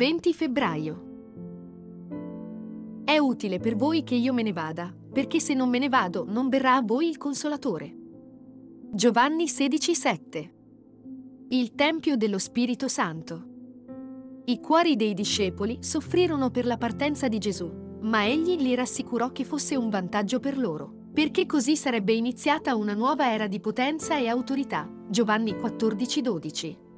20 febbraio. È utile per voi che io me ne vada, perché se non me ne vado non verrà a voi il Consolatore. Giovanni 16,7 Il Tempio dello Spirito Santo. I cuori dei discepoli soffrirono per la partenza di Gesù, ma egli li rassicurò che fosse un vantaggio per loro, perché così sarebbe iniziata una nuova era di potenza e autorità. Giovanni 14,12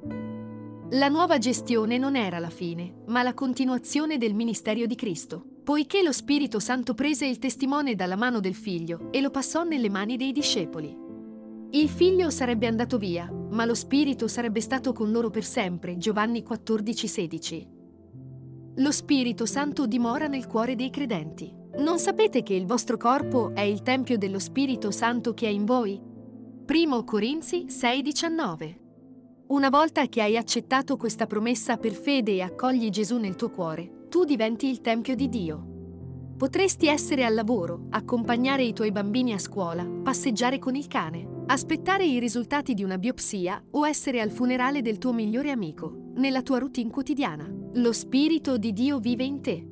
la nuova gestione non era la fine, ma la continuazione del ministero di Cristo, poiché lo Spirito Santo prese il testimone dalla mano del figlio e lo passò nelle mani dei discepoli. Il figlio sarebbe andato via, ma lo Spirito sarebbe stato con loro per sempre. Giovanni 14,16. Lo Spirito Santo dimora nel cuore dei credenti. Non sapete che il vostro corpo è il Tempio dello Spirito Santo che è in voi? 1 Corinzi 6,19 una volta che hai accettato questa promessa per fede e accogli Gesù nel tuo cuore, tu diventi il Tempio di Dio. Potresti essere al lavoro, accompagnare i tuoi bambini a scuola, passeggiare con il cane, aspettare i risultati di una biopsia o essere al funerale del tuo migliore amico, nella tua routine quotidiana. Lo Spirito di Dio vive in te.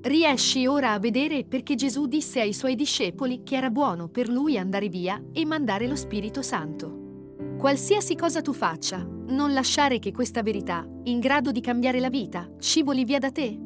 Riesci ora a vedere perché Gesù disse ai suoi discepoli che era buono per lui andare via e mandare lo Spirito Santo. Qualsiasi cosa tu faccia, non lasciare che questa verità, in grado di cambiare la vita, scivoli via da te.